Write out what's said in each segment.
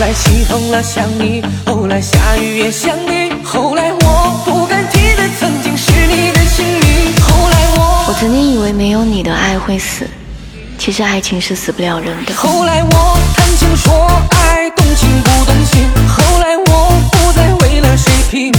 来心痛了想你，后来下雨也想你，后来我不敢提的曾经是你的姓名。后来我，我曾经以为没有你的爱会死，其实爱情是死不了人的。后来我谈情说爱，动情不动心。后来我不再为了谁拼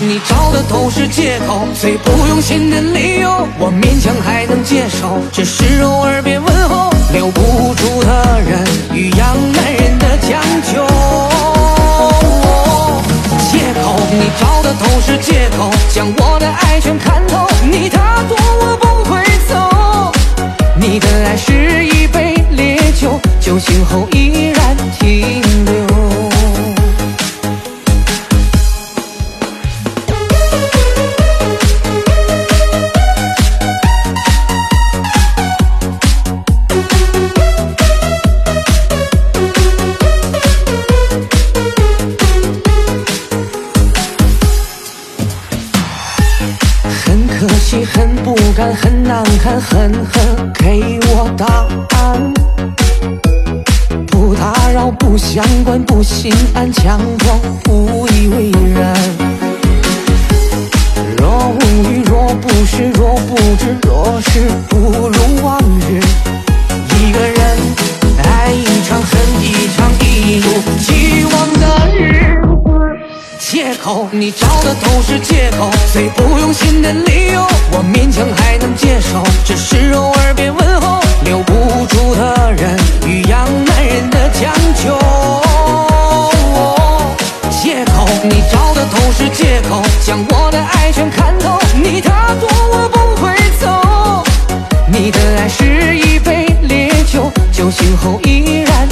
你找的都是借口，最不用心的理由，我勉强还能接受，只是偶尔别问候，留不住的人与养男人的将就。借口，你找的都是借口，将我的爱全看透，你踏多我不会走，你的爱是一杯烈酒，酒醒后依然停阳光不以为然若无语若不是若不知若是不如往日一个人爱一场恨一场一如既往的日子借口你找的都是借口最不用心的理由我勉强还能接受只是偶尔别问候留不住的人欲痒难人的将就你找的都是借口，将我的爱全看透。你踏错我不会走，你的爱是一杯烈酒，酒醒后依然。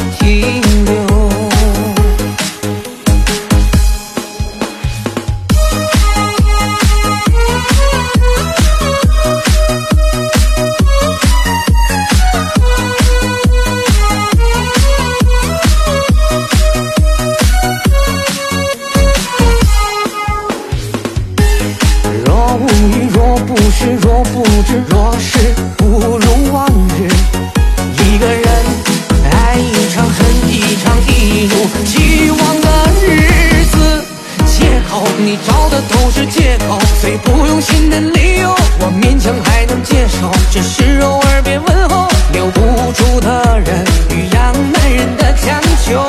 你找的都是借口，最不用心的理由，我勉强还能接受。只是偶尔别问候，留不住的人与养男人的强求。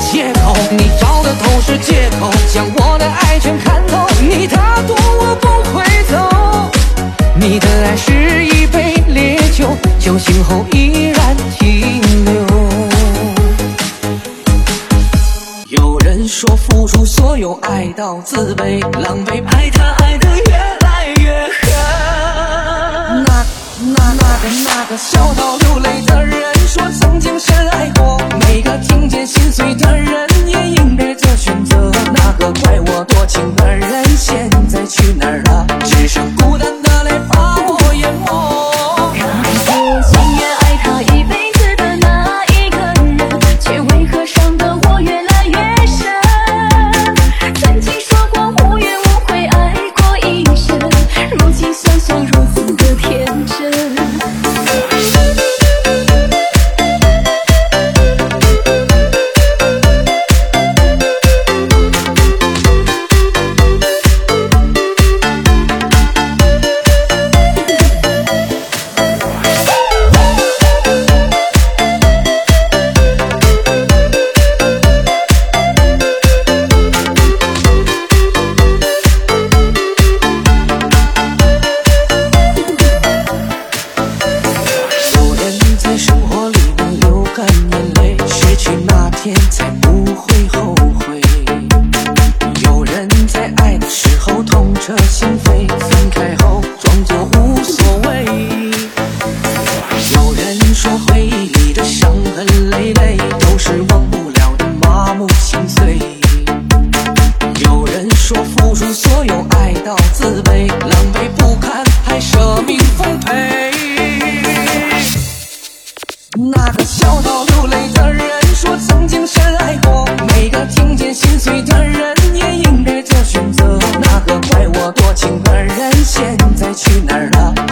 借口你找的都是借口，将我的爱全看透。你太多我不会走，你的爱是一杯烈酒，酒醒后依然说付出所有爱到自卑，狼狈爱他爱得越来越狠。那那那个那个笑到流泪的人说曾经深爱过，每个听见心碎的人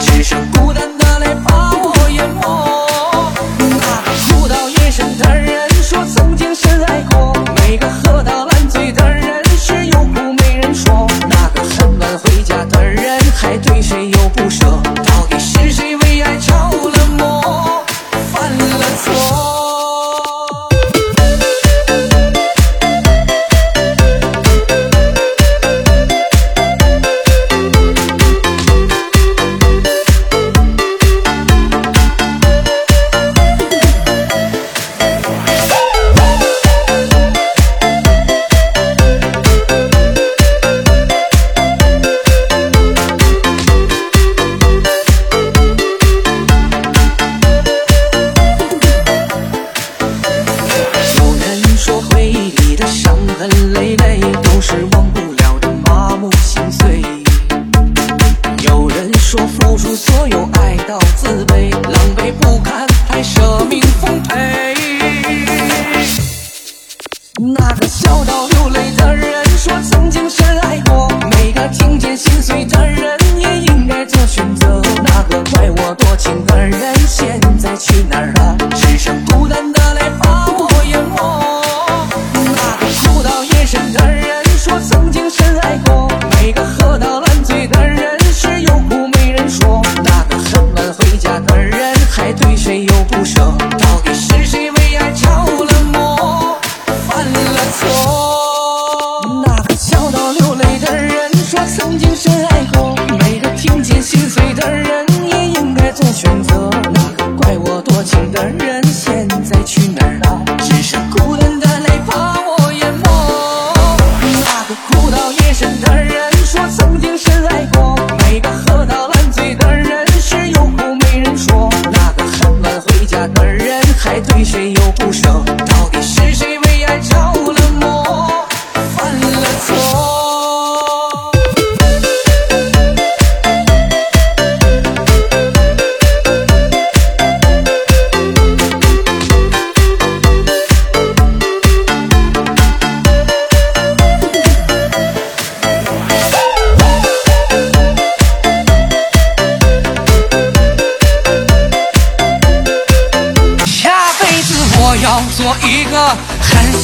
只剩孤单的泪。做选择那个怪我多情的人现在去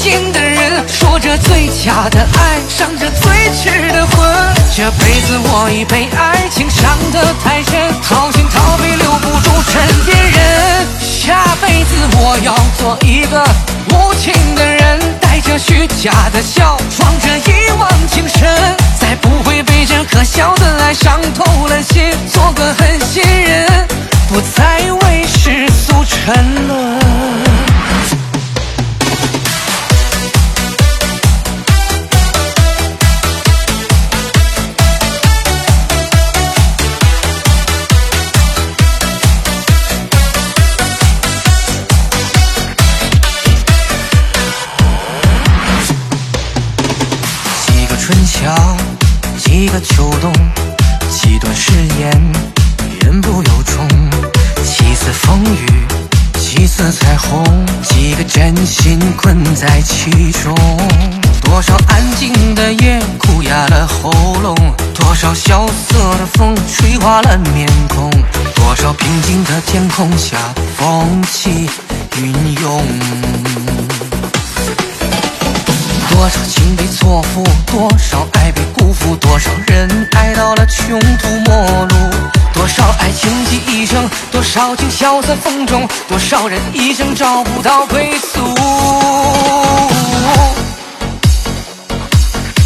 心的人，说着最假的爱，伤着最痴的魂。这辈子我已被爱情伤得太深，掏心掏肺留不住身边人。下辈子我要做一个无情的人，带着虚假的笑，装着一往情深，彩虹，几个真心困在其中。多少安静的夜，哭哑了喉咙；多少萧瑟的风，吹花了面孔；多少平静的天空下，风起云涌。多少情被错付，多少爱被辜负，多少人爱到了穷途末路，多少爱情寄一生，多少情消散风中，多少人一生找不到归宿。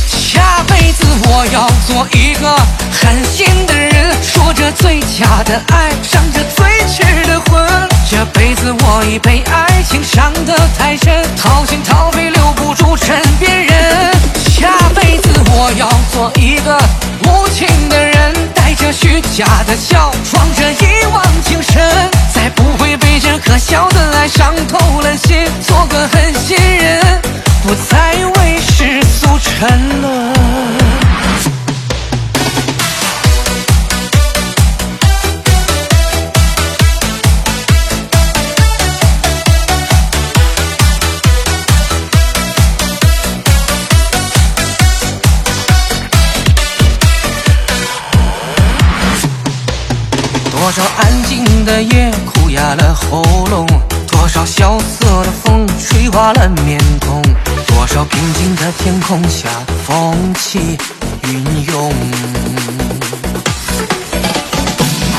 下辈子我要做一个狠心的人，说着最假的爱，唱着最痴的魂。这辈子我已被爱情伤得太深，掏心掏肺留不住枕边人。下辈子我要做一个无情的人，带着虚假的笑，装着一往情深，再不会被这可笑的爱伤透了心，做个狠心人，不再为世俗沉沦。空下，风起云涌。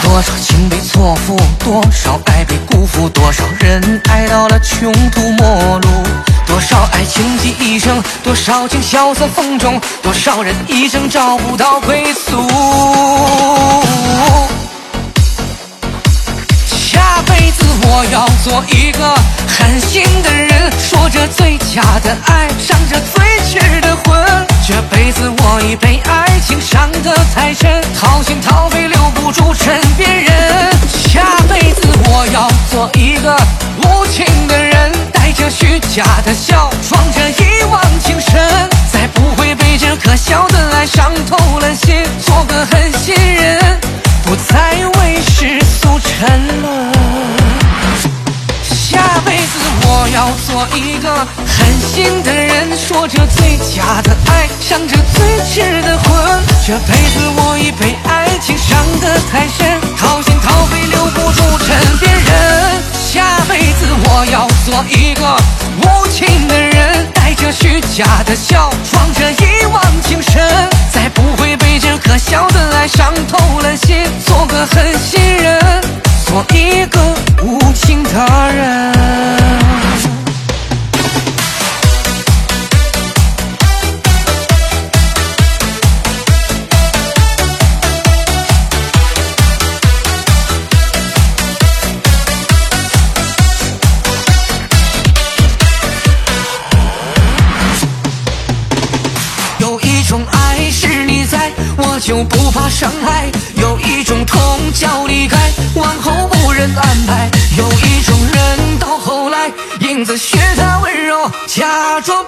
多少情被错付，多少爱被辜负，多少人爱到了穷途末路，多少爱情寄一生，多少情消散风中，多少人一生找不到归宿。下辈子我要做一个狠心的人，说着最假的爱，伤着最痴的魂。这辈子我已被爱情伤得太深，掏心掏肺留不住枕边人。下辈子我要做一个无情的人，带着虚假的笑，装着假的爱，像这最痴的魂。这辈子我已被爱情伤得太深，掏心掏肺留不住枕边人。下辈子我要做一个无情的人，带着虚假的笑，装着一往情深，再不会被这可笑的爱伤透了心，做个狠心人。做一个无情的有一种人到后来，影子学他温柔，假装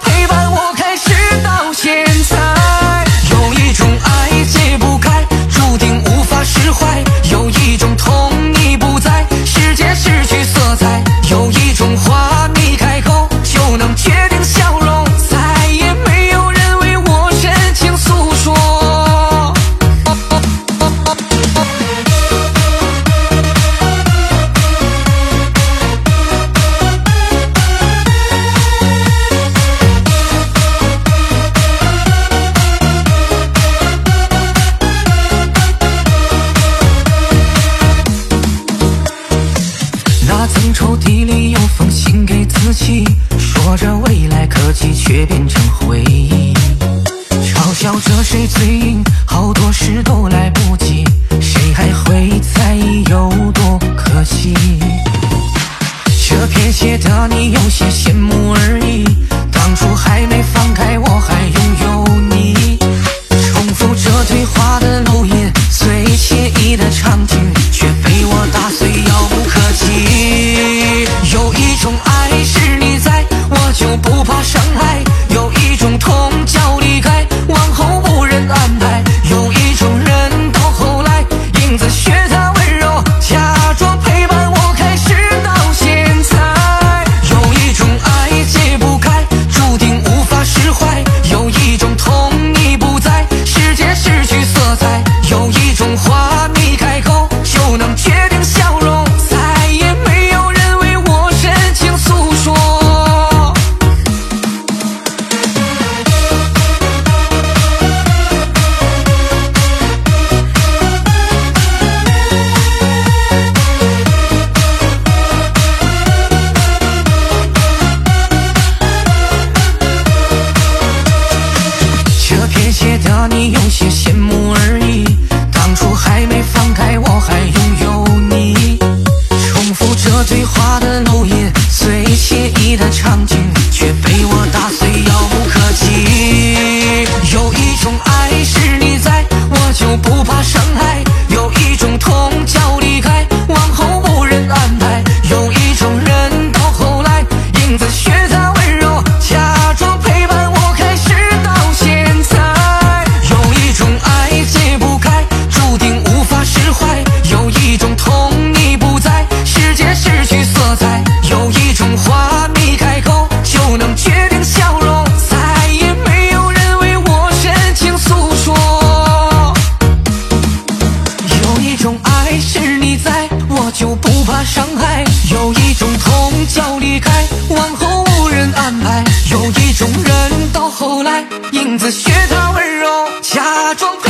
一种爱是你在我就不怕伤害。有一种痛叫离开往后无人安排。有一种人到后来影子学他温柔假装。